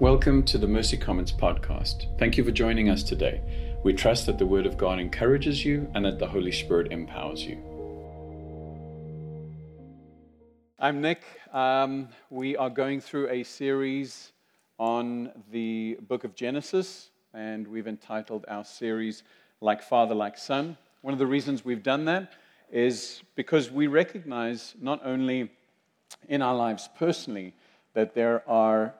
Welcome to the Mercy Comments podcast. Thank you for joining us today. We trust that the Word of God encourages you and that the Holy Spirit empowers you. I'm Nick. Um, we are going through a series on the book of Genesis, and we've entitled our series Like Father, Like Son. One of the reasons we've done that is because we recognize not only in our lives personally that there are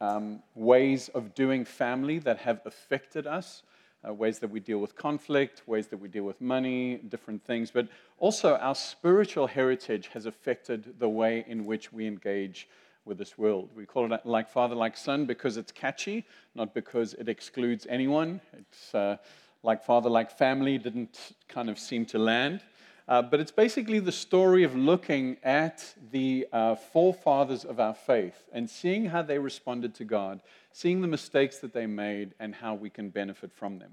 um, ways of doing family that have affected us, uh, ways that we deal with conflict, ways that we deal with money, different things. But also, our spiritual heritage has affected the way in which we engage with this world. We call it like father, like son because it's catchy, not because it excludes anyone. It's uh, like father, like family didn't kind of seem to land. Uh, but it's basically the story of looking at the uh, forefathers of our faith and seeing how they responded to God, seeing the mistakes that they made, and how we can benefit from them.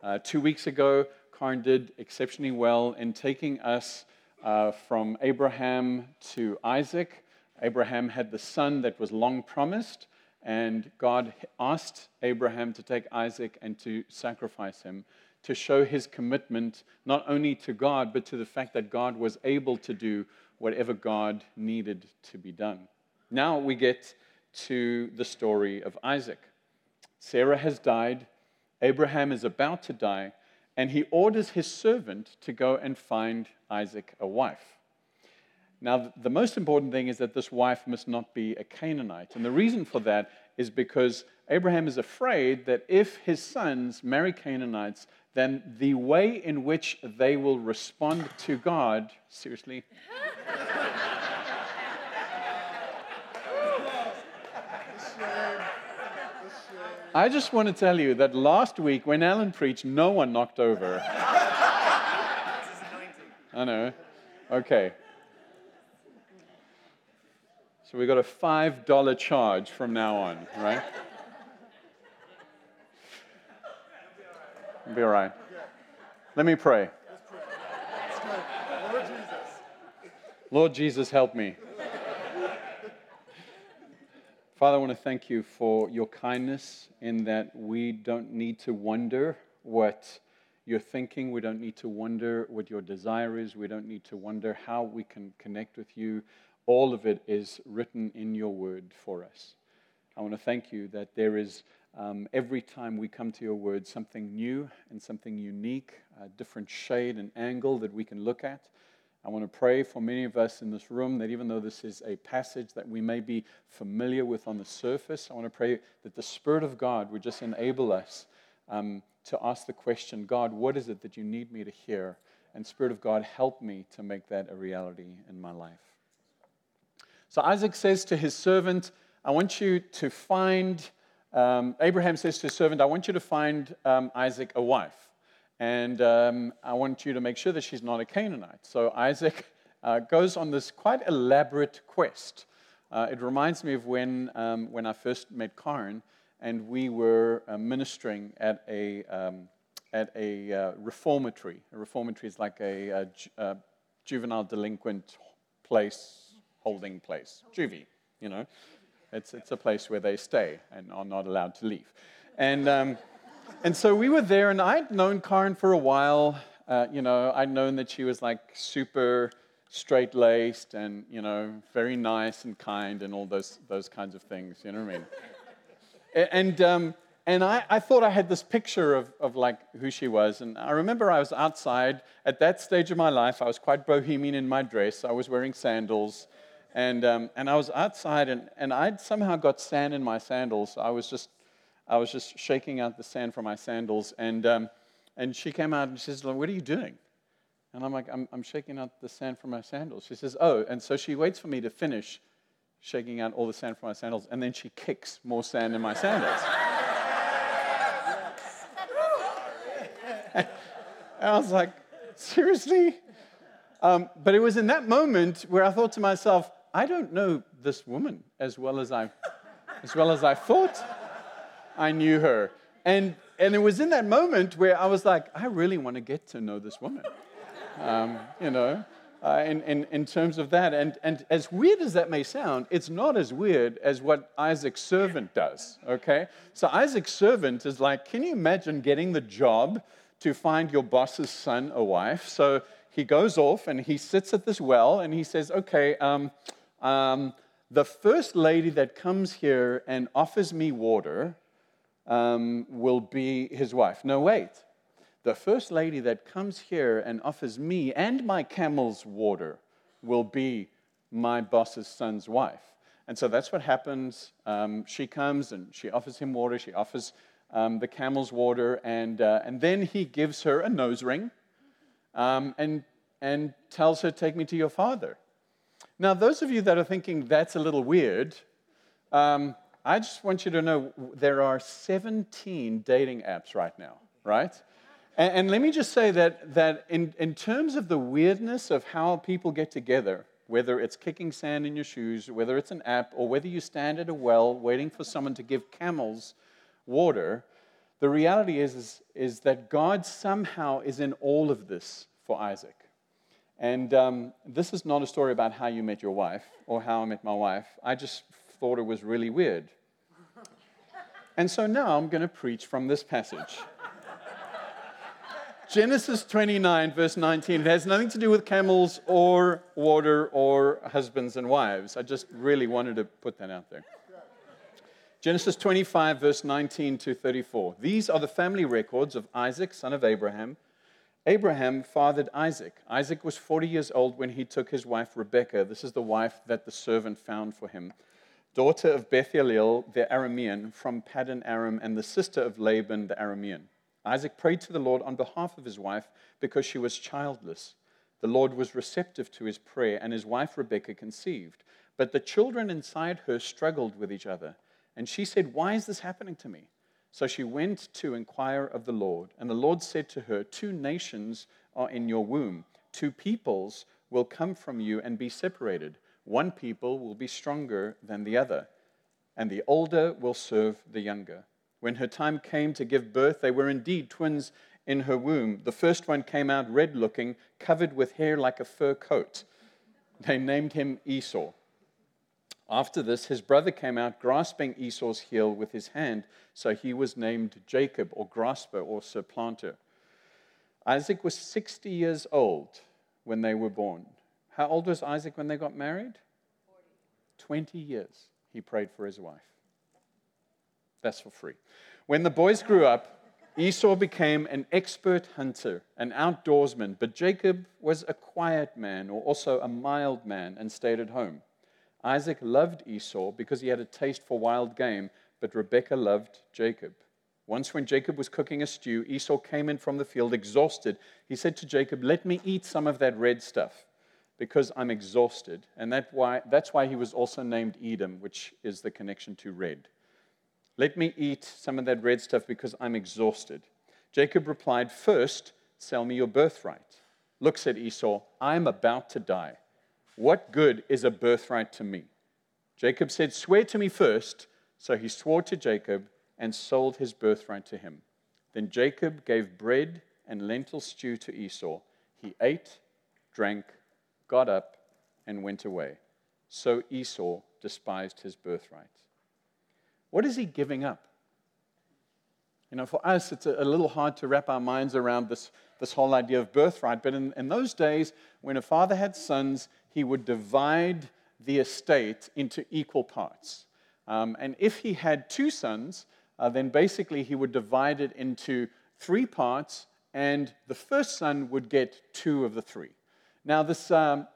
Uh, two weeks ago, Karn did exceptionally well in taking us uh, from Abraham to Isaac. Abraham had the son that was long promised, and God asked Abraham to take Isaac and to sacrifice him to show his commitment not only to God, but to the fact that God was able to do whatever God needed to be done. Now we get to the story of Isaac. Sarah has died, Abraham is about to die, and he orders his servant to go and find Isaac a wife. Now, the most important thing is that this wife must not be a Canaanite. And the reason for that is because Abraham is afraid that if his sons marry Canaanites, then the way in which they will respond to God, seriously, I just want to tell you that last week when Alan preached, no one knocked over. I know. Okay. So we got a $5 charge from now on, right? Be all right. Let me pray. Lord Jesus. Lord Jesus, help me. Father, I want to thank you for your kindness in that we don't need to wonder what you're thinking. We don't need to wonder what your desire is. We don't need to wonder how we can connect with you. All of it is written in your word for us. I want to thank you that there is um, every time we come to your word, something new and something unique, a different shade and angle that we can look at. I want to pray for many of us in this room that even though this is a passage that we may be familiar with on the surface, I want to pray that the Spirit of God would just enable us um, to ask the question God, what is it that you need me to hear? And Spirit of God, help me to make that a reality in my life. So Isaac says to his servant, I want you to find um, Abraham says to his servant, I want you to find um, Isaac a wife. And um, I want you to make sure that she's not a Canaanite. So Isaac uh, goes on this quite elaborate quest. Uh, it reminds me of when, um, when I first met Karen and we were uh, ministering at a, um, at a uh, reformatory. A reformatory is like a, a, a juvenile delinquent place, holding place, juvie, you know. It's, it's a place where they stay and are not allowed to leave. And, um, and so we were there, and I'd known Karen for a while. Uh, you know, I'd known that she was like super straight laced and, you know, very nice and kind and all those, those kinds of things. You know what I mean? and, um, and I, I, thought I had this picture of, of like who she was. And I remember I was outside at that stage of my life. I was quite bohemian in my dress. I was wearing sandals. And, um, and I was outside, and, and I'd somehow got sand in my sandals. I was just, I was just shaking out the sand from my sandals. And, um, and she came out and she says, What are you doing? And I'm like, I'm, I'm shaking out the sand from my sandals. She says, Oh. And so she waits for me to finish shaking out all the sand from my sandals, and then she kicks more sand in my sandals. and I was like, Seriously? Um, but it was in that moment where I thought to myself, I don't know this woman as well as I, as well as I thought I knew her. And, and it was in that moment where I was like, I really want to get to know this woman. Um, you know, uh, in, in, in terms of that. And, and as weird as that may sound, it's not as weird as what Isaac's servant does, okay? So Isaac's servant is like, can you imagine getting the job to find your boss's son a wife? So he goes off and he sits at this well and he says, okay, um, um, the first lady that comes here and offers me water um, will be his wife. No, wait the first lady that comes here and offers me and my camels water will be my boss's son's wife. And so that's what happens. Um, she comes and she offers him water. She offers um, the camels water, and, uh, and then he gives her a nose ring um, and, and tells her, Take me to your father. Now, those of you that are thinking that's a little weird, um, I just want you to know there are 17 dating apps right now, right? And, and, let me just say that, that in, in terms of the weirdness of how people get together, whether it's kicking sand in your shoes, whether it's an app, or whether you stand at a well waiting for someone to give camels water, the reality is, is, is that God somehow is in all of this for Isaac. And um, this is not a story about how you met your wife or how I met my wife. I just thought it was really weird. And so now I'm going to preach from this passage. Genesis 29, verse 19. It has nothing to do with camels or water or husbands and wives. I just really wanted to put that out there. Genesis 25, verse 19 to 34. These are the family records of Isaac, son of Abraham. Abraham fathered Isaac. Isaac was 40 years old when he took his wife Rebekah. This is the wife that the servant found for him, daughter of Bethuel the Aramean from Paddan Aram, and the sister of Laban the Aramean. Isaac prayed to the Lord on behalf of his wife because she was childless. The Lord was receptive to his prayer, and his wife Rebekah conceived. But the children inside her struggled with each other. And she said, Why is this happening to me? So she went to inquire of the Lord. And the Lord said to her, Two nations are in your womb, two peoples will come from you and be separated. One people will be stronger than the other, and the older will serve the younger. When her time came to give birth, they were indeed twins in her womb. The first one came out red looking, covered with hair like a fur coat. They named him Esau. After this, his brother came out grasping Esau's heel with his hand, so he was named Jacob, or grasper, or supplanter. Isaac was 60 years old when they were born. How old was Isaac when they got married? 40. 20 years he prayed for his wife. That's for free. When the boys grew up, Esau became an expert hunter, an outdoorsman, but Jacob was a quiet man, or also a mild man, and stayed at home. Isaac loved Esau because he had a taste for wild game, but Rebekah loved Jacob. Once, when Jacob was cooking a stew, Esau came in from the field exhausted. He said to Jacob, Let me eat some of that red stuff because I'm exhausted. And that why, that's why he was also named Edom, which is the connection to red. Let me eat some of that red stuff because I'm exhausted. Jacob replied, First, sell me your birthright. Look, said Esau, I'm about to die. What good is a birthright to me? Jacob said, Swear to me first. So he swore to Jacob and sold his birthright to him. Then Jacob gave bread and lentil stew to Esau. He ate, drank, got up, and went away. So Esau despised his birthright. What is he giving up? You know, for us, it's a, little hard to wrap our minds around this, this whole idea of birthright. But in, in those days, when a father had sons, he would divide the estate into equal parts. Um, and if he had two sons, uh, then basically he would divide it into three parts, and the first son would get two of the three. Now, this, um,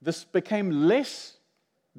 this became less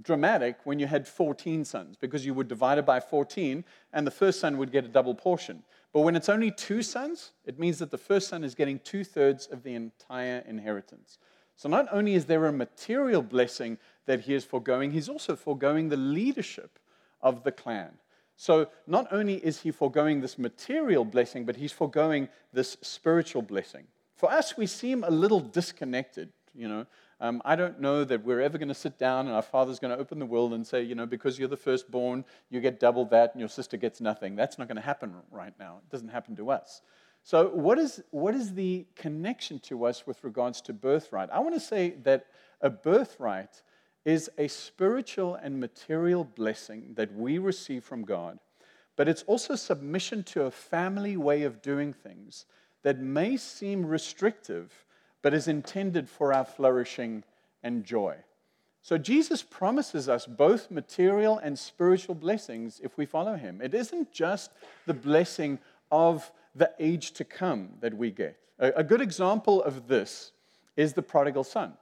dramatic when you had 14 sons because you would divide it by 14 and the first son would get a double portion. But when it's only two sons, it means that the first son is getting two thirds of the entire inheritance. So not only is there a material blessing that he is foregoing, he's also foregoing the leadership of the clan. So not only is he foregoing this material blessing, but he's foregoing this spiritual blessing. For us, we seem a little disconnected, you know. Um, I don't know that we're ever going to sit down and our father's going to open the will and say, you know, because you're the firstborn, you get double that and your sister gets nothing. That's not going to happen right now. It doesn't happen to us. So, what is, what is the connection to us with regards to birthright? I want to say that a birthright is a spiritual and material blessing that we receive from God, but it's also submission to a family way of doing things that may seem restrictive, but is intended for our flourishing and joy. So Jesus promises us both material and spiritual blessings if we follow him. It isn't just the blessing of the age to come that we get. A, good example of this is the prodigal son.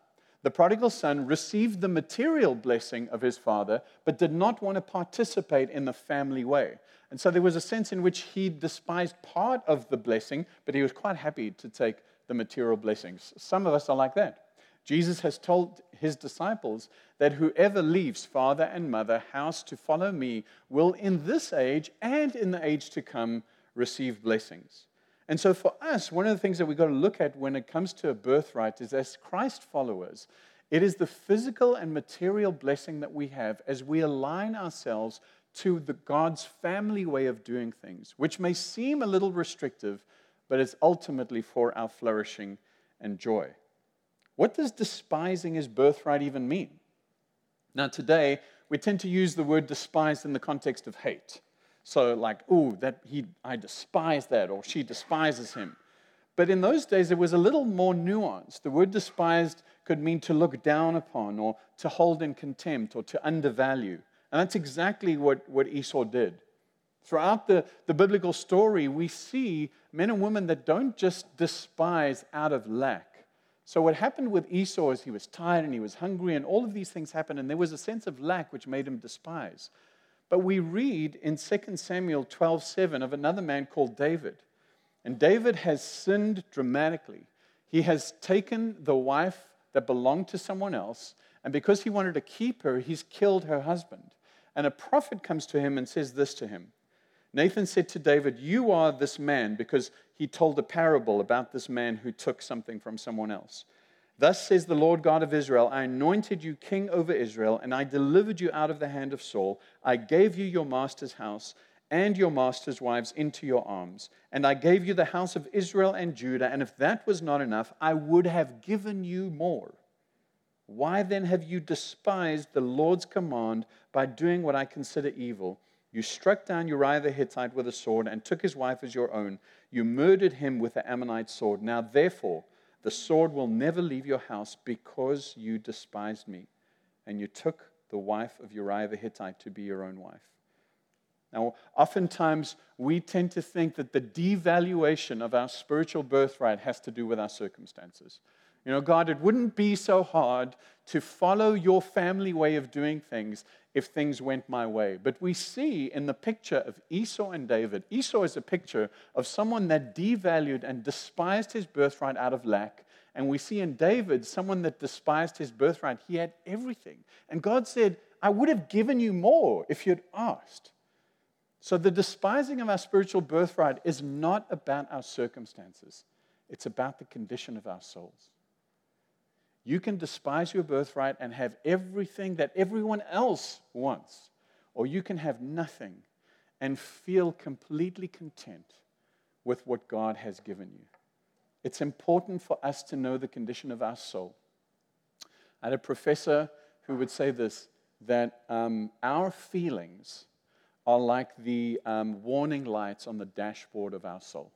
The prodigal son received the material blessing of his father, but did not want to participate in the family way. And so there was a sense in which he despised part of the blessing, but he was quite happy to take the material blessings. Some of us are like that. Jesus has told his disciples that whoever leaves father and mother, house to follow me, will in this age and in the age to come receive blessings. And so, for us, one of the things that we've got to look at when it comes to a birthright is as Christ followers, it is the physical and material blessing that we have as we align ourselves to the God's family way of doing things, which may seem a little restrictive, but it's ultimately for our flourishing and joy. What does despising his birthright even mean? Now, today, we tend to use the word despised in the context of hate. So, like, oh, that he, I despise that, or she despises him. But in those days, it was a little more nuanced. The word despised could mean to look down upon, or to hold in contempt, or to undervalue. And that's exactly what, what Esau did. Throughout the, the biblical story, we see men and women that don't just despise out of lack. So, what happened with Esau is he was tired and he was hungry, and all of these things happened, and there was a sense of lack which made him despise. But we read in 2 Samuel 12 7 of another man called David. And David has sinned dramatically. He has taken the wife that belonged to someone else, and because he wanted to keep her, he's killed her husband. And a prophet comes to him and says this to him Nathan said to David, You are this man, because he told a parable about this man who took something from someone else. Thus says the Lord God of Israel I anointed you king over Israel, and I delivered you out of the hand of Saul. I gave you your master's house and your master's wives into your arms. And I gave you the house of Israel and Judah. And if that was not enough, I would have given you more. Why then have you despised the Lord's command by doing what I consider evil? You struck down Uriah the Hittite with a sword and took his wife as your own. You murdered him with the Ammonite sword. Now, therefore, the sword will never leave your house because you despised me, and you took the wife of Uriah the Hittite to be your own wife. Now, oftentimes we tend to think that the devaluation of our spiritual birthright has to do with our circumstances. You know, God, it wouldn't be so hard to follow your family way of doing things if things went my way. But we see in the picture of Esau and David, Esau is a picture of someone that devalued and despised his birthright out of lack. And we see in David someone that despised his birthright. He had everything. And God said, I would have given you more if you'd asked. So the despising of our spiritual birthright is not about our circumstances, it's about the condition of our souls. You can despise your birthright and have everything that everyone else wants, or you can have nothing and feel completely content with what God has given you. It's important for us to know the condition of our soul. I had a professor who would say this that um, our feelings are like the um, warning lights on the dashboard of our soul.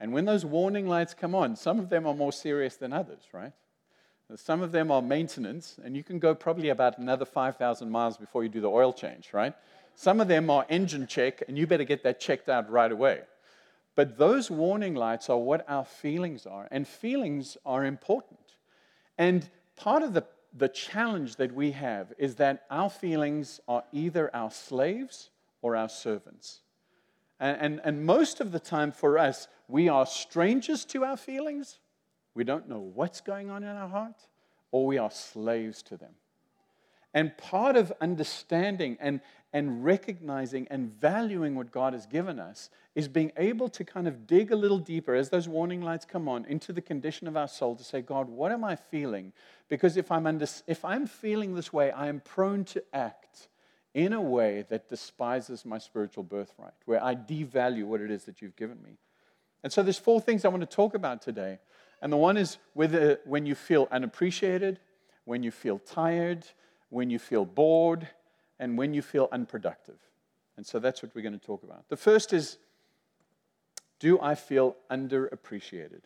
And when those warning lights come on, some of them are more serious than others, right? Some of them are maintenance, and you can go probably about another 5,000 miles before you do the oil change, right? Some of them are engine check, and you better get that checked out right away. But those warning lights are what our feelings are, and feelings are important. And part of the, the challenge that we have is that our feelings are either our slaves or our servants. And, and, and most of the time for us, we are strangers to our feelings we don't know what's going on in our heart, or we are slaves to them. And part of understanding and, and recognizing and valuing what God has given us is being able to kind of dig a little deeper as those warning lights come on into the condition of our soul to say, God, what am I feeling? Because if I'm, under, if I'm feeling this way, I am prone to act in a way that despises my spiritual birthright, where I devalue what it is that you've given me. And so there's four things I want to talk about today. And the one is when you feel unappreciated, when you feel tired, when you feel bored, and when you feel unproductive. And so that's what we're going to talk about. The first is Do I feel underappreciated?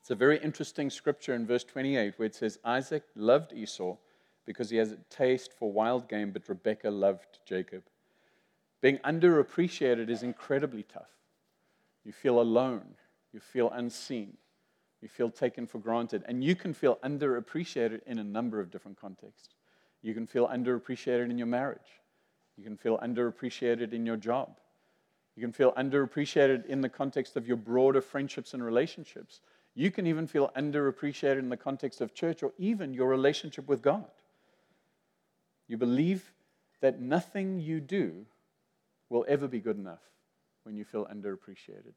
It's a very interesting scripture in verse 28 where it says, Isaac loved Esau because he has a taste for wild game, but Rebekah loved Jacob. Being underappreciated is incredibly tough. You feel alone, you feel unseen, you feel taken for granted, and you can feel underappreciated in a number of different contexts. You can feel underappreciated in your marriage, you can feel underappreciated in your job, you can feel underappreciated in the context of your broader friendships and relationships. You can even feel underappreciated in the context of church or even your relationship with God. You believe that nothing you do will ever be good enough when you feel underappreciated.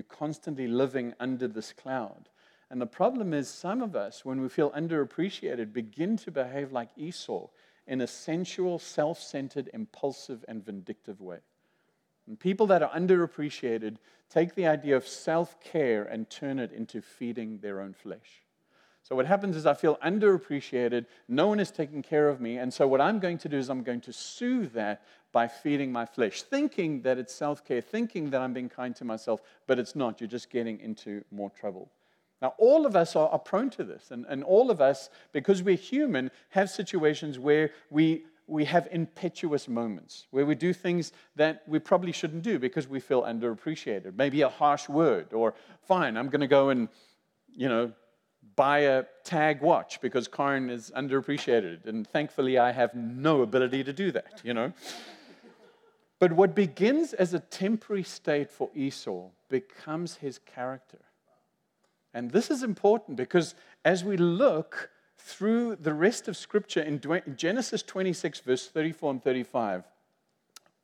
You're constantly living under this cloud. And the problem is, some of us, when we feel underappreciated, begin to behave like Esau in a sensual, self centered, impulsive, and vindictive way. And people that are underappreciated take the idea of self care and turn it into feeding their own flesh. So, what happens is I feel underappreciated, no one is taking care of me, and so what I'm going to do is I'm going to soothe that by feeding my flesh, thinking that it's self care, thinking that I'm being kind to myself, but it's not. You're just getting into more trouble. Now, all of us are, are prone to this, and, and all of us, because we're human, have situations where we we have impetuous moments where we do things that we probably shouldn't do because we feel underappreciated. Maybe a harsh word, or fine, I'm going to go and, you know, buy a tag watch because Karen is underappreciated. And thankfully, I have no ability to do that, you know. but what begins as a temporary state for Esau becomes his character. And this is important because as we look, through the rest of Scripture in Genesis 26, verse 34 and 35,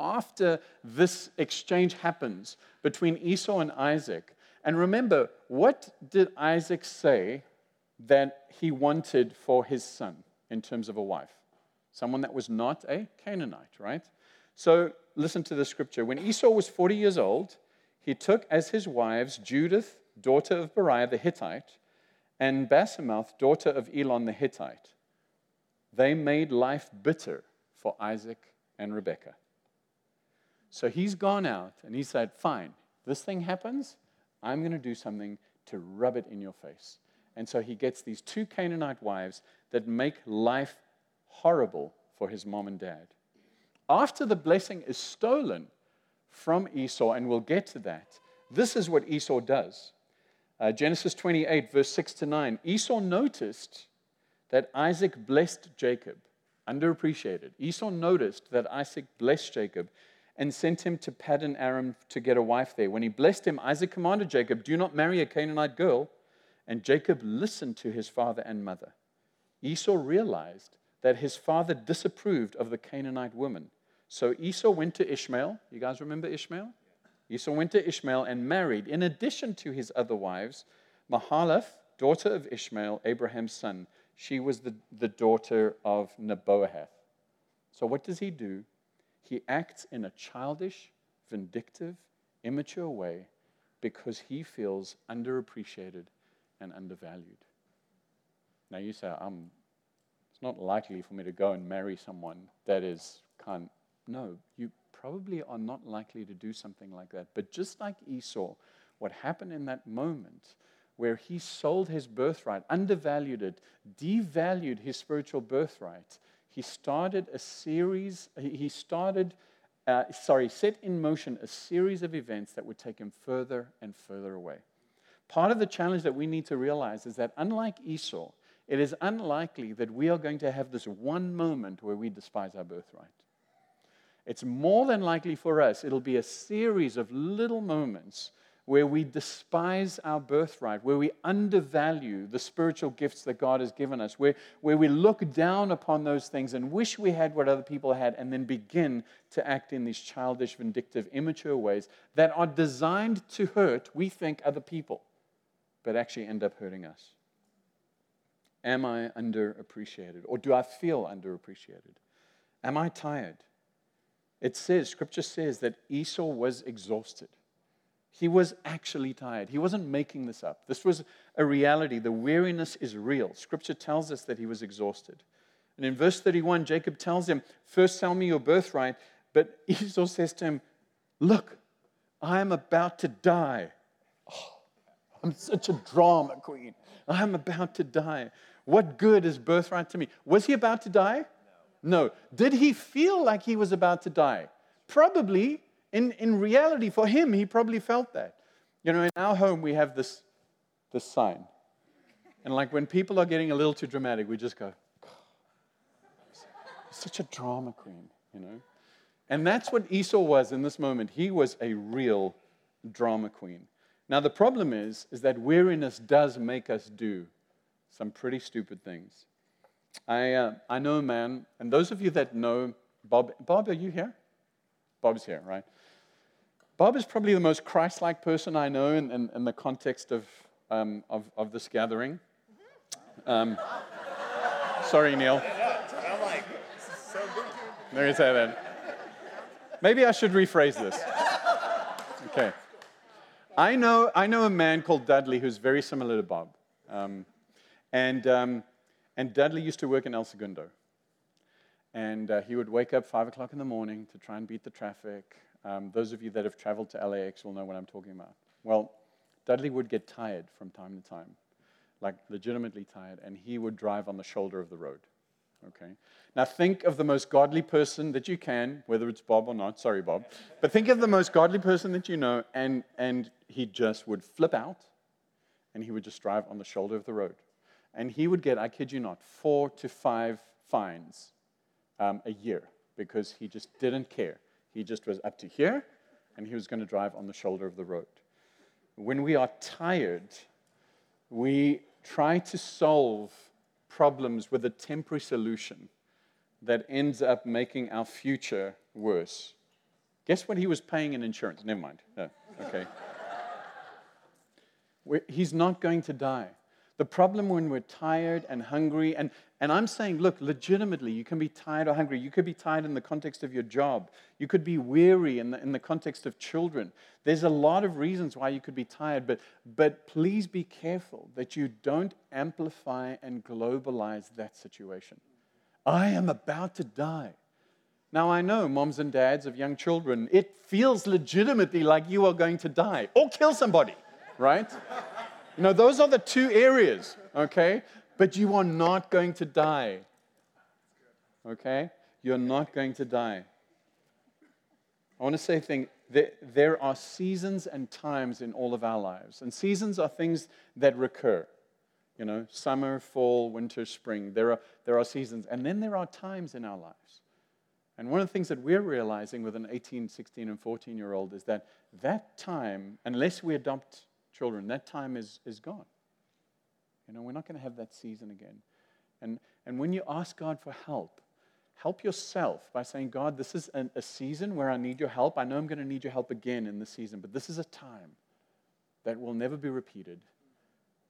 after this exchange happens between Esau and Isaac, and remember, what did Isaac say that he wanted for his son in terms of a wife? Someone that was not a Canaanite, right? So listen to the scripture. When Esau was 40 years old, he took as his wives Judith, daughter of Beeri the Hittite, and Basemath, daughter of Elon the Hittite. They made life bitter for Isaac and Rebekah. So he's gone out and he said, Fine, this thing happens. I'm going to do something to rub it in your face. And so he gets these two Canaanite wives that make life horrible for his mom and dad. After the blessing is stolen from Esau, and we'll get to that, this is what Esau does. Uh, Genesis 28, verse 6 to 9. Esau noticed that Isaac blessed Jacob, underappreciated. Esau noticed that Isaac blessed Jacob and sent him to Paddan Aram to get a wife there. When he blessed him, Isaac commanded Jacob, Do not marry a Canaanite girl. And Jacob listened to his father and mother. Esau realized that his father disapproved of the Canaanite woman. So Esau went to Ishmael. You guys remember Ishmael? Esau went to Ishmael and married, in addition to his other wives, Mahalath, daughter of Ishmael, Abraham's son. She was the, the daughter of Nebaioth. So, what does he do? He acts in a childish, vindictive, immature way because he feels underappreciated and undervalued. Now, you say, um, it's not likely for me to go and marry someone that is kind. No, you probably are not likely to do something like that. But just like Esau, what happened in that moment where he sold his birthright, undervalued it, devalued his spiritual birthright, he started a series, he started, uh, sorry, set in motion a series of events that would take him further and further away. Part of the challenge that we need to realize is that unlike Esau, it is unlikely that we are going to have this one moment where we despise our birthright. It's more than likely for us, it'll be a series of little moments where we despise our birthright, where we undervalue the spiritual gifts that God has given us, where, where we look down upon those things and wish we had what other people had, and then begin to act in these childish, vindictive, immature ways that are designed to hurt, we think, other people, but actually end up hurting us. Am I underappreciated? Or do I feel underappreciated? Am I tired? It says, Scripture says that Esau was exhausted. He was actually tired. He wasn't making this up. This was a reality. The weariness is real. Scripture tells us that he was exhausted. And in verse 31, Jacob tells him, First sell me your birthright. But Esau says to him, Look, I am about to die. Oh, I'm such a drama queen. I am about to die. What good is birthright to me? Was he about to die? No. no. Did he feel like he was about to die? Probably. In, in reality, for him, he probably felt that. You know, in our home, we have this, this sign. And like when people are getting a little too dramatic, we just go, such a drama queen, you know? And that's what Esau was in this moment. He was a real drama queen. Now, the problem is, is that weariness does make us do some pretty stupid things. I, uh, I know a man, and those of you that know Bob, Bob, are you here? Bob's here, right? Bob is probably the most Christ like person I know in, in, in the context of, um, of, of, this gathering. Um, sorry, Neil. Let me say that. Maybe I should rephrase this. Okay. I know, I know a man called Dudley who's very similar to Bob. Um, and, um, and Dudley used to work in El Segundo. And uh, he would wake up 5 o'clock in the morning to try and beat the traffic. Um, those of you that have traveled to LAX will know what I'm talking about. Well, Dudley would get tired from time to time, like legitimately tired, and he would drive on the shoulder of the road. Okay? Now think of the most godly person that you can, whether it's Bob or not. Sorry, Bob. But think of the most godly person that you know, and, and he just would flip out and he would just drive on the shoulder of the road. And he would get, I kid you not, four to five fines um, a year because he just didn't care. He just was up to here and he was going to drive on the shoulder of the road. When we are tired, we try to solve problems with a temporary solution that ends up making our future worse. Guess what he was paying in insurance? Never mind. No. Okay. He's not going to die. The problem when we're tired and hungry, and, and I'm saying, look, legitimately, you can be tired or hungry. You could be tired in the context of your job. You could be weary in the, in the context of children. There's a lot of reasons why you could be tired, but, but please be careful that you don't amplify and globalize that situation. I am about to die. Now, I know, moms and dads of young children, it feels legitimately like you are going to die or kill somebody, right? You know, those are the two areas, okay? But you are not going to die. Okay? You're not going to die. I want to say a thing. There, are seasons and times in all of our lives. And seasons are things that recur. You know, summer, fall, winter, spring. There are, there are seasons. And then there are times in our lives. And one of the things that we're realizing with an 18, 16, and 14 year old is that that time, unless we adopt children, that time is, is gone. You know, we're not going to have that season again. And, and when you ask God for help, help yourself by saying, God, this is an, a season where I need your help. I know I'm going to need your help again in this season, but this is a time that will never be repeated.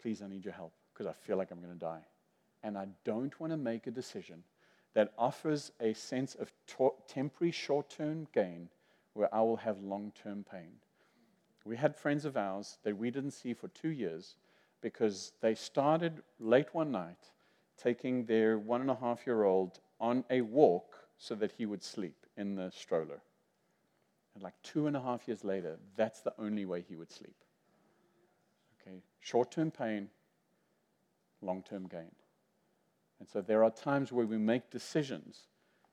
Please, I need your help because I feel like I'm going to die. And I don't want to make a decision that offers a sense of to- temporary short term gain where I will have long term pain. We had friends of ours that we didn't see for two years because they started late one night taking their one and a half year old on a walk so that he would sleep in the stroller. And like two and a half years later, that's the only way he would sleep. Okay, short term pain, long term gain. And so there are times where we make decisions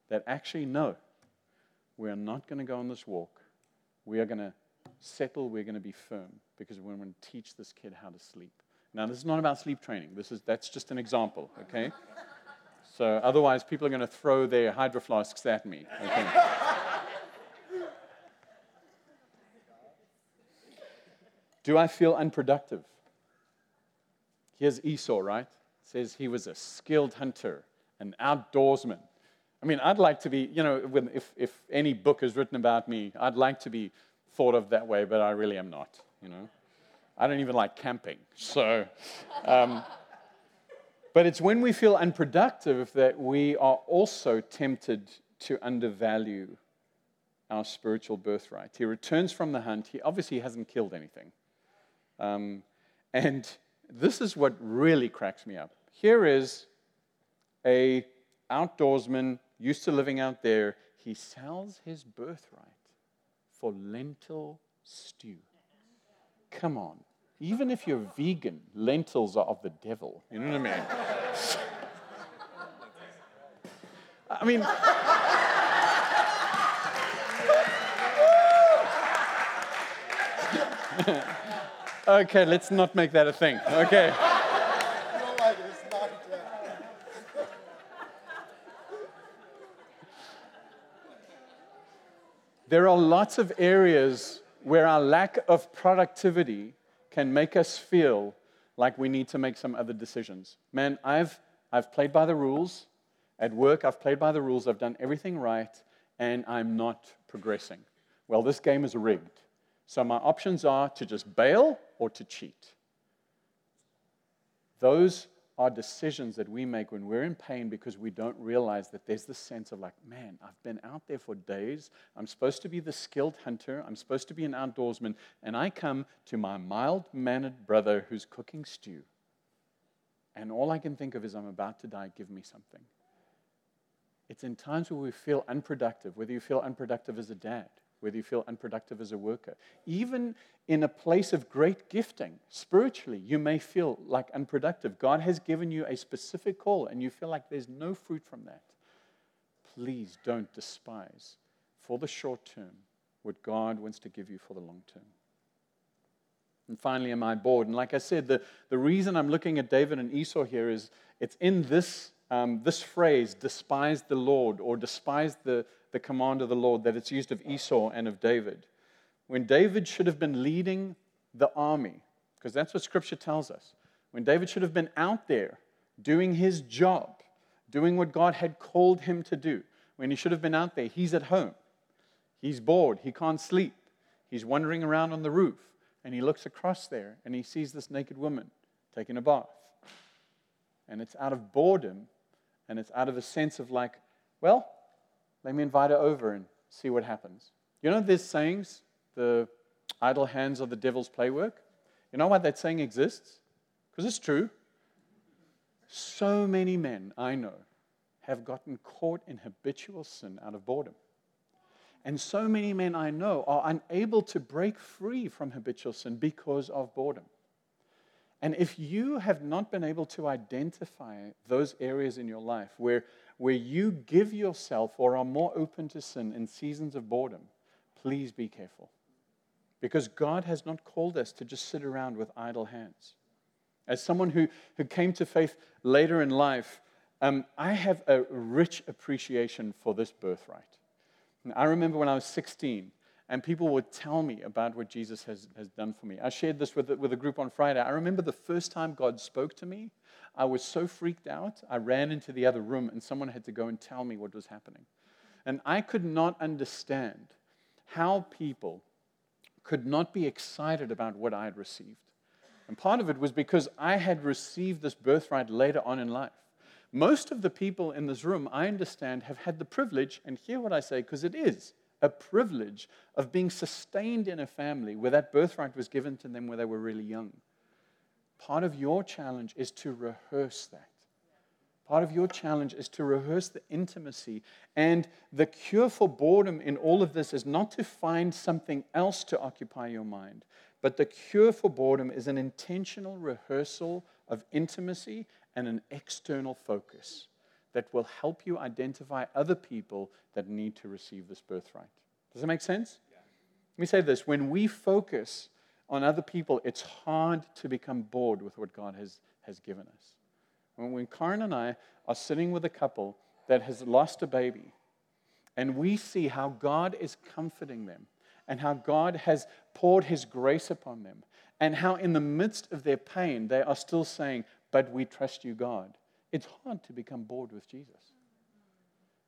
that actually no, we are not going to go on this walk. We are going to settle, we're going to be firm because we're going to teach this kid how to sleep. Now, this is not about sleep training. This is, that's just an example, okay? So otherwise, people are going to throw their hydro flasks at me. Okay? Do I feel unproductive? Here's Esau, right? says he was a skilled hunter, an outdoorsman. I mean, I'd like to be, you know, if, if any book is written about me, I'd like to be thought of that way, but I really am not, you know. I don't even like camping. So, um, but it's when we feel unproductive that we are also tempted to undervalue our spiritual birthright. He returns from the hunt. He obviously hasn't killed anything. Um, and this is what really cracks me up. Here is a outdoorsman used to living out there. He sells his birthright for lentil stew. Come on. Even if you're vegan, lentils are of the devil. You know what I mean? I mean, okay, let's not make that a thing. Okay. There are lots of areas where our lack of productivity can make us feel like we need to make some other decisions. Man, I've, I've played by the rules. At work, I've played by the rules. I've done everything right, and I'm not progressing. Well, this game is rigged. So my options are to just bail or to cheat. Those are decisions that we make when we're in pain because we don't realize that there's this sense of like, man, I've been out there for days. I'm supposed to be the skilled hunter. I'm supposed to be an outdoorsman. And I come to my mild mannered brother who's cooking stew. And all I can think of is, I'm about to die. Give me something. It's in times where we feel unproductive, whether you feel unproductive as a dad, whether you feel unproductive as a worker. Even in a place of great gifting, spiritually, you may feel like unproductive. God has given you a specific call and you feel like there's no fruit from that. Please don't despise for the short term what God wants to give you for the long term. And finally, am I bored? And like I said, the, the reason I'm looking at David and Esau here is it's in this, um, this phrase, despise the Lord or despise the, the command of the Lord, that it's used of Esau and of David. When David should have been leading the army, because that's what Scripture tells us. When David should have been out there doing his job, doing what God had called him to do, when he should have been out there, he's at home. He's bored. He can't sleep. He's wandering around on the roof. And he looks across there and he sees this naked woman taking a bath. And it's out of boredom and it's out of a sense of like, well, let me invite her over and see what happens. You know, there's sayings, the idle hands are the devil's playwork. You know why that saying exists? Because it's true. So many men I know have gotten caught in habitual sin out of boredom. And so many men I know are unable to break free from habitual sin because of boredom. And if you have not been able to identify those areas in your life where where you give yourself or are more open to sin in seasons of boredom, please be careful. Because God has not called us to just sit around with idle hands. As someone who, who came to faith later in life, um, I have a rich appreciation for this birthright. And I remember when I was 16, and people would tell me about what Jesus has, has done for me. I shared this with, with a group on Friday. I remember the first time God spoke to me I was so freaked out, I ran into the other room and someone had to go and tell me what was happening. And I could not understand how people could not be excited about what I had received. And part of it was because I had received this birthright later on in life. Most of the people in this room, I understand, have had the privilege, and hear what I say, because it is a privilege of being sustained in a family where that birthright was given to them when they were really young. Part of your challenge is to rehearse that. Part of your challenge is to rehearse the intimacy. And the cure for boredom in all of this is not to find something else to occupy your mind, but the cure for boredom is an intentional rehearsal of intimacy and an external focus that will help you identify other people that need to receive this birthright. Does that make sense? Yeah. Let me say this when we focus on other people, it's hard to become bored with what God has, has given us. When Karen and I are sitting with a couple that has lost a baby, and we see how God is comforting them, and how God has poured His grace upon them, and how in the midst of their pain, they are still saying, But we trust you, God. It's hard to become bored with Jesus.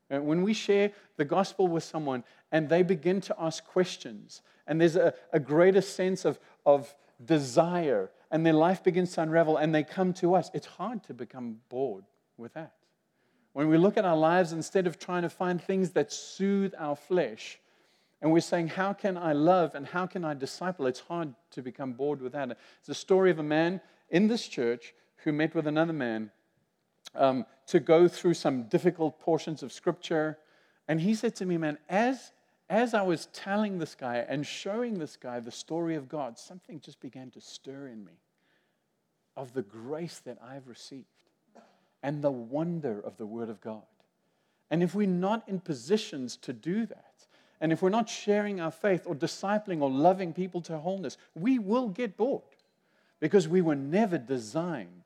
And when we share the gospel with someone and they begin to ask questions, and there's a, a greater sense of, of desire, and their life begins to unravel, and they come to us, it's hard to become bored with that. When we look at our lives, instead of trying to find things that soothe our flesh, And we're saying, How can I love and how can I disciple? It's hard to become bored with that. It's the story of a man in this church who met with another man um, to go through some difficult portions of scripture. And he said to me, Man, as, as I was telling this guy and showing this guy the story of God, something just began to stir in me of the grace that I've received and the wonder of the Word of God. And if we're not in positions to do that, and if we're not sharing our faith or discipling or loving people to wholeness, we will get bored because we were never designed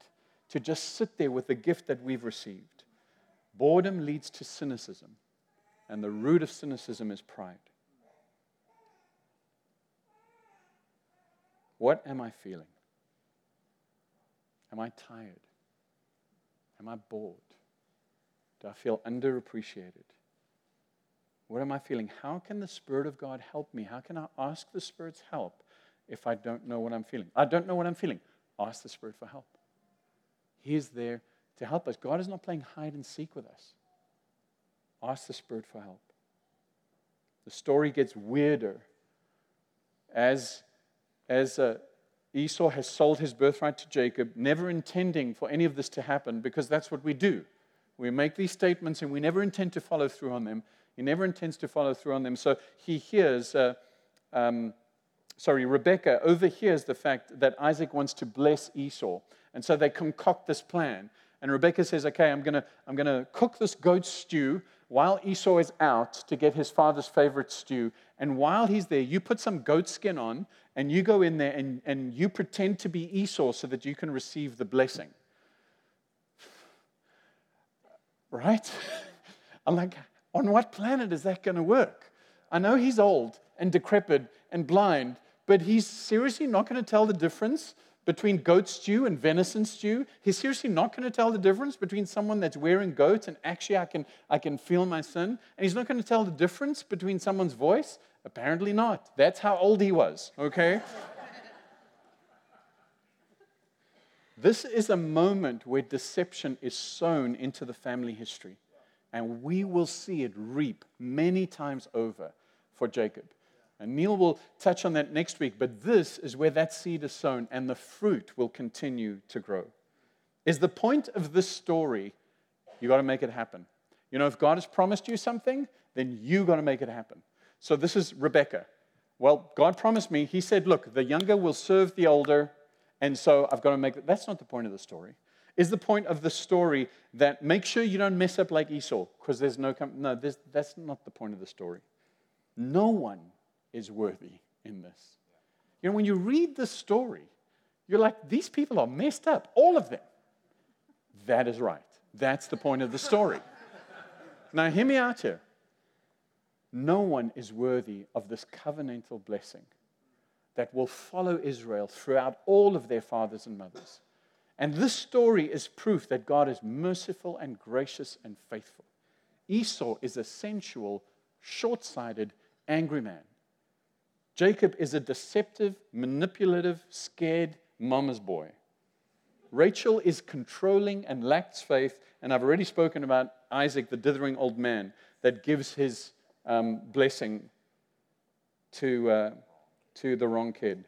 to just sit there with the gift that we've received. Boredom leads to cynicism, and the root of cynicism is pride. What am I feeling? Am I tired? Am I bored? Do I feel underappreciated? What am I feeling? How can the Spirit of God help me? How can I ask the Spirit's help if I don't know what I'm feeling? I don't know what I'm feeling. Ask the Spirit for help. He is there to help us. God is not playing hide and seek with us. Ask the Spirit for help. The story gets weirder as, as uh, Esau has sold his birthright to Jacob, never intending for any of this to happen because that's what we do. We make these statements and we never intend to follow through on them. He never intends to follow through on them. So he hears, uh, um, sorry, Rebecca overhears the fact that Isaac wants to bless Esau. And so they concoct this plan. And Rebecca says, Okay, I'm going to I'm going to cook this goat stew while Esau is out to get his father's favorite stew. And while he's there, you put some goat skin on and you go in there and, and you pretend to be Esau so that you can receive the blessing. Right? I'm like, on what planet is that going to work? I know he's old and decrepit and blind, but he's seriously not going to tell the difference between goat stew and venison stew. He's seriously not going to tell the difference between someone that's wearing goats and actually I can, I can feel my sin. And he's not going to tell the difference between someone's voice. Apparently not. That's how old he was, okay? this is a moment where deception is sown into the family history. And we will see it reap many times over for Jacob. And Neil will touch on that next week, but this is where that seed is sown and the fruit will continue to grow. Is the point of this story, you got to make it happen. You know, if God has promised you something, then you got to make it happen. So this is Rebecca. Well, God promised me, He said, look, the younger will serve the older, and so I've got to make it. That's not the point of the story. Is the point of the story that make sure you don't mess up like Esau, because there's no, com- no, there's, that's not the point of the story. No one is worthy in this. You know, when you read the story, you're like, these people are messed up, all of them. That is right. That's the point of the story. now, hear me out here. No one is worthy of this covenantal blessing that will follow Israel throughout all of their fathers and mothers. And this story is proof that God is merciful and gracious and faithful. Esau is a sensual, short sighted, angry man. Jacob is a deceptive, manipulative, scared mama's boy. Rachel is controlling and lacks faith. And I've already spoken about Isaac, the dithering old man that gives his um, blessing to, uh, to the wrong kid.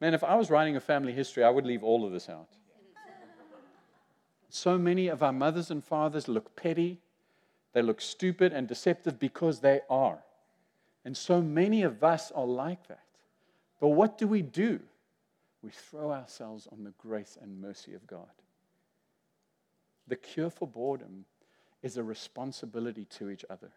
Man, if I was writing a family history, I would leave all of this out. So many of our mothers and fathers look petty, they look stupid and deceptive because they are. And so many of us are like that. But what do we do? We throw ourselves on the grace and mercy of God. The cure for boredom is a responsibility to each other.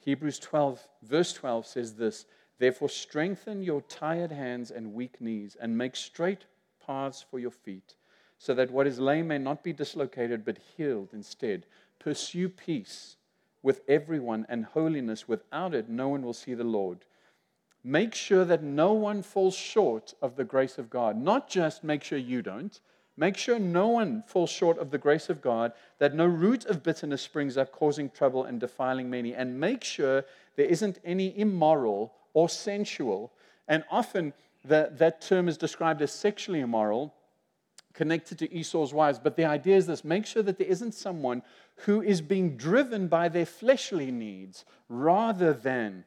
Hebrews 12, verse 12 says this Therefore, strengthen your tired hands and weak knees, and make straight paths for your feet, so that what is lame may not be dislocated, but healed instead. Pursue peace with everyone and holiness. Without it, no one will see the Lord. Make sure that no one falls short of the grace of God. Not just make sure you don't, make sure no one falls short of the grace of God, that no root of bitterness springs up, causing trouble and defiling many. And make sure there isn't any immoral or sensual. And often the, that term is described as sexually immoral connected to Esau's wives. But the idea is this make sure that there isn't someone who is being driven by their fleshly needs rather than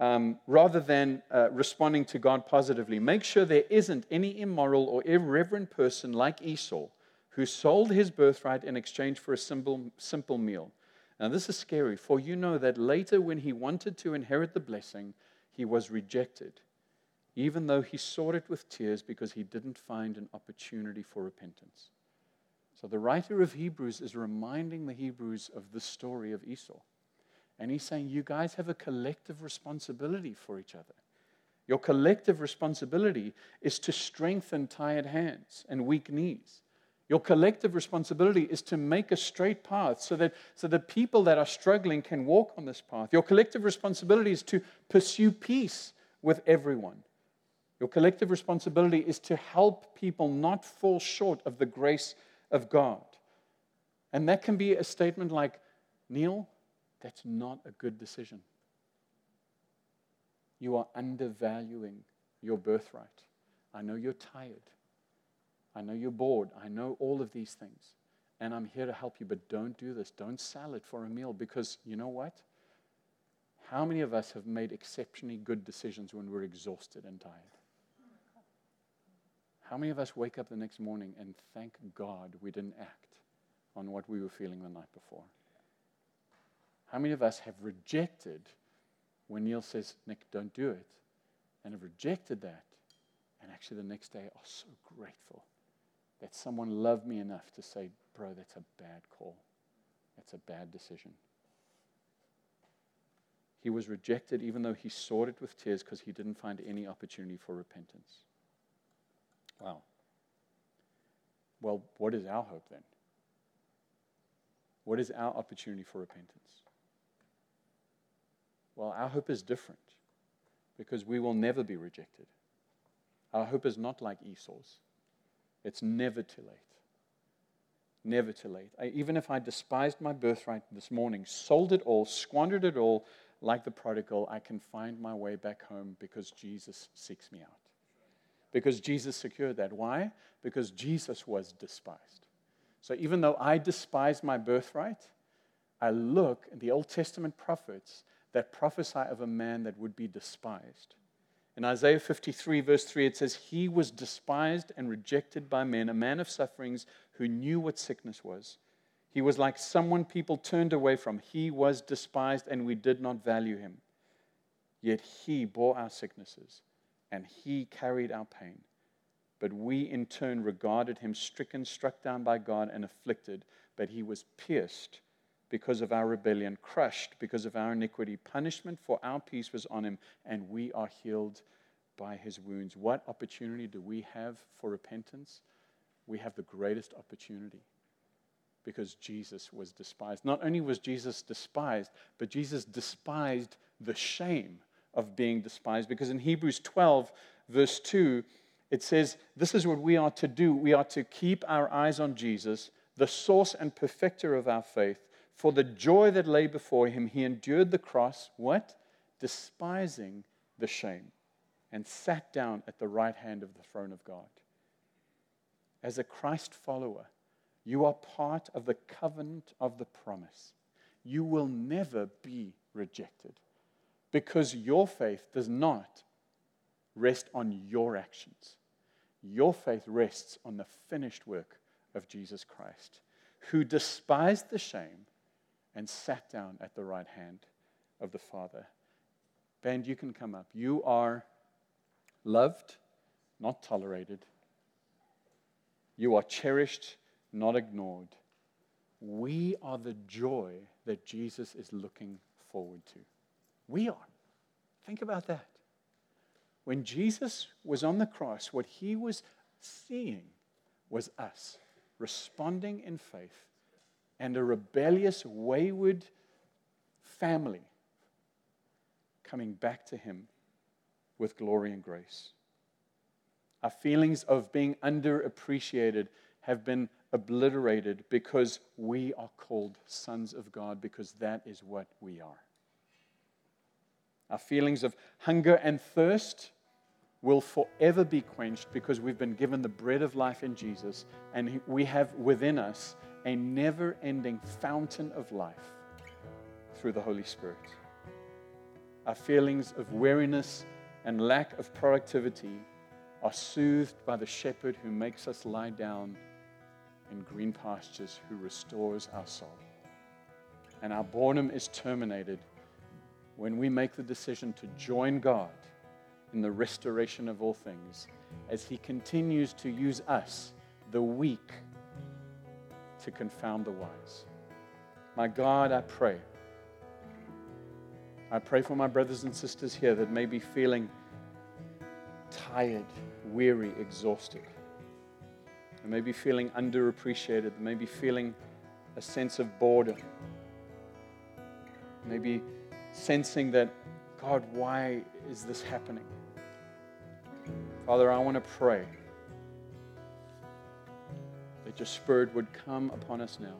um, rather than uh, responding to God positively. Make sure there isn't any immoral or irreverent person like Esau who sold his birthright in exchange for a simple, simple meal. Now, this is scary, for you know that later, when he wanted to inherit the blessing, he was rejected, even though he sought it with tears because he didn't find an opportunity for repentance. So, the writer of Hebrews is reminding the Hebrews of the story of Esau. And he's saying, You guys have a collective responsibility for each other. Your collective responsibility is to strengthen tired hands and weak knees. Your collective responsibility is to make a straight path so that, so that people that are struggling can walk on this path. Your collective responsibility is to pursue peace with everyone. Your collective responsibility is to help people not fall short of the grace of God. And that can be a statement like, Neil, that's not a good decision. You are undervaluing your birthright. I know you're tired. I know you're bored. I know all of these things. And I'm here to help you, but don't do this. Don't sell it for a meal because you know what? How many of us have made exceptionally good decisions when we're exhausted and tired? How many of us wake up the next morning and thank God we didn't act on what we were feeling the night before? How many of us have rejected when Neil says, Nick, don't do it, and have rejected that, and actually the next day are so grateful that someone loved me enough to say, bro, that's a bad call. That's a bad decision. He was rejected even though he sought it with tears because he didn't find any opportunity for repentance. Wow. Well, what is our hope then? What is our opportunity for repentance? Well, our hope is different because we will never be rejected. Our hope is not like Esau's. It's never too late. Never too late. I, even if I despised my birthright this morning, sold it all, squandered it all, like the prodigal, I can find my way back home because Jesus seeks me out. Because Jesus secured that. Why? Because Jesus was despised. So even though I despise my birthright, I look in the Old Testament prophets that prophesy of a man that would be despised. In Isaiah 53, verse 3, it says, He was despised and rejected by men, a man of sufferings who knew what sickness was. He was like someone people turned away from. He was despised and we did not value him. Yet he bore our sicknesses and he carried our pain. But we in turn regarded him stricken, struck down by God, and afflicted. But he was pierced because of our rebellion, crushed because of our iniquity. Punishment for our peace was on him, and we are healed by his wounds. What opportunity do we have for repentance? We have the greatest opportunity because Jesus was despised. Not only was Jesus despised, but Jesus despised the shame of being despised. Because in Hebrews 12, verse 2, it says, This is what we are to do. We are to keep our eyes on Jesus, the source and perfecter of our faith for the joy that lay before him, he endured the cross, what? Despising the shame, and sat down at the right hand of the throne of God. As a Christ follower, you are part of the covenant of the promise. You will never be rejected because your faith does not rest on your actions. Your faith rests on the finished work of Jesus Christ, who despised the shame and sat down at the right hand of the Father. Band, you can come up. You are loved, not tolerated. You are cherished, not ignored. We are the joy that Jesus is looking forward to. We are. Think about that. When Jesus was on the cross, what he was seeing was us responding in faith and a rebellious, wayward family coming back to Him with glory and grace. Our feelings of being underappreciated have been obliterated because we are called sons of God, because that is what we are. Our feelings of hunger and thirst will forever be quenched because we've been given the bread of life in Jesus, and we have within us a never ending fountain of life through the Holy Spirit. our feelings of weariness and lack of productivity are soothed by the shepherd who makes us lie down in green pastures, who restores our soul. And our boredom is terminated when we make the decision to join God in the restoration of all things as He continues to use us, the weak, to confound the wise. My God, I pray. I pray for my brothers and sisters here that may be feeling tired, weary, exhausted. They may be feeling underappreciated. They may be feeling a sense of boredom. Maybe sensing that, God, why is this happening? Father, I want to pray that your Spirit would come upon us now.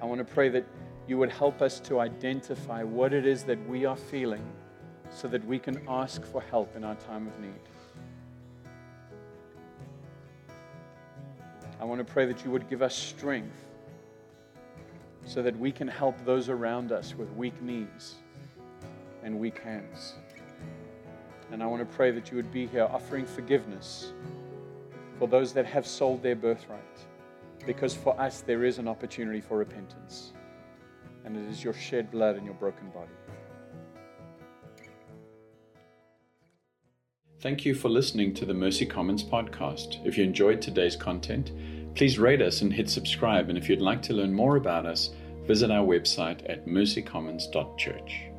I want to pray that you would help us to identify what it is that we are feeling so that we can ask for help in our time of need. I want to pray that you would give us strength so that we can help those around us with weak knees and weak hands. And I want to pray that you would be here offering forgiveness for those that have sold their birthright. Because for us, there is an opportunity for repentance. And it is your shed blood and your broken body. Thank you for listening to the Mercy Commons podcast. If you enjoyed today's content, please rate us and hit subscribe. And if you'd like to learn more about us, visit our website at mercycommons.church.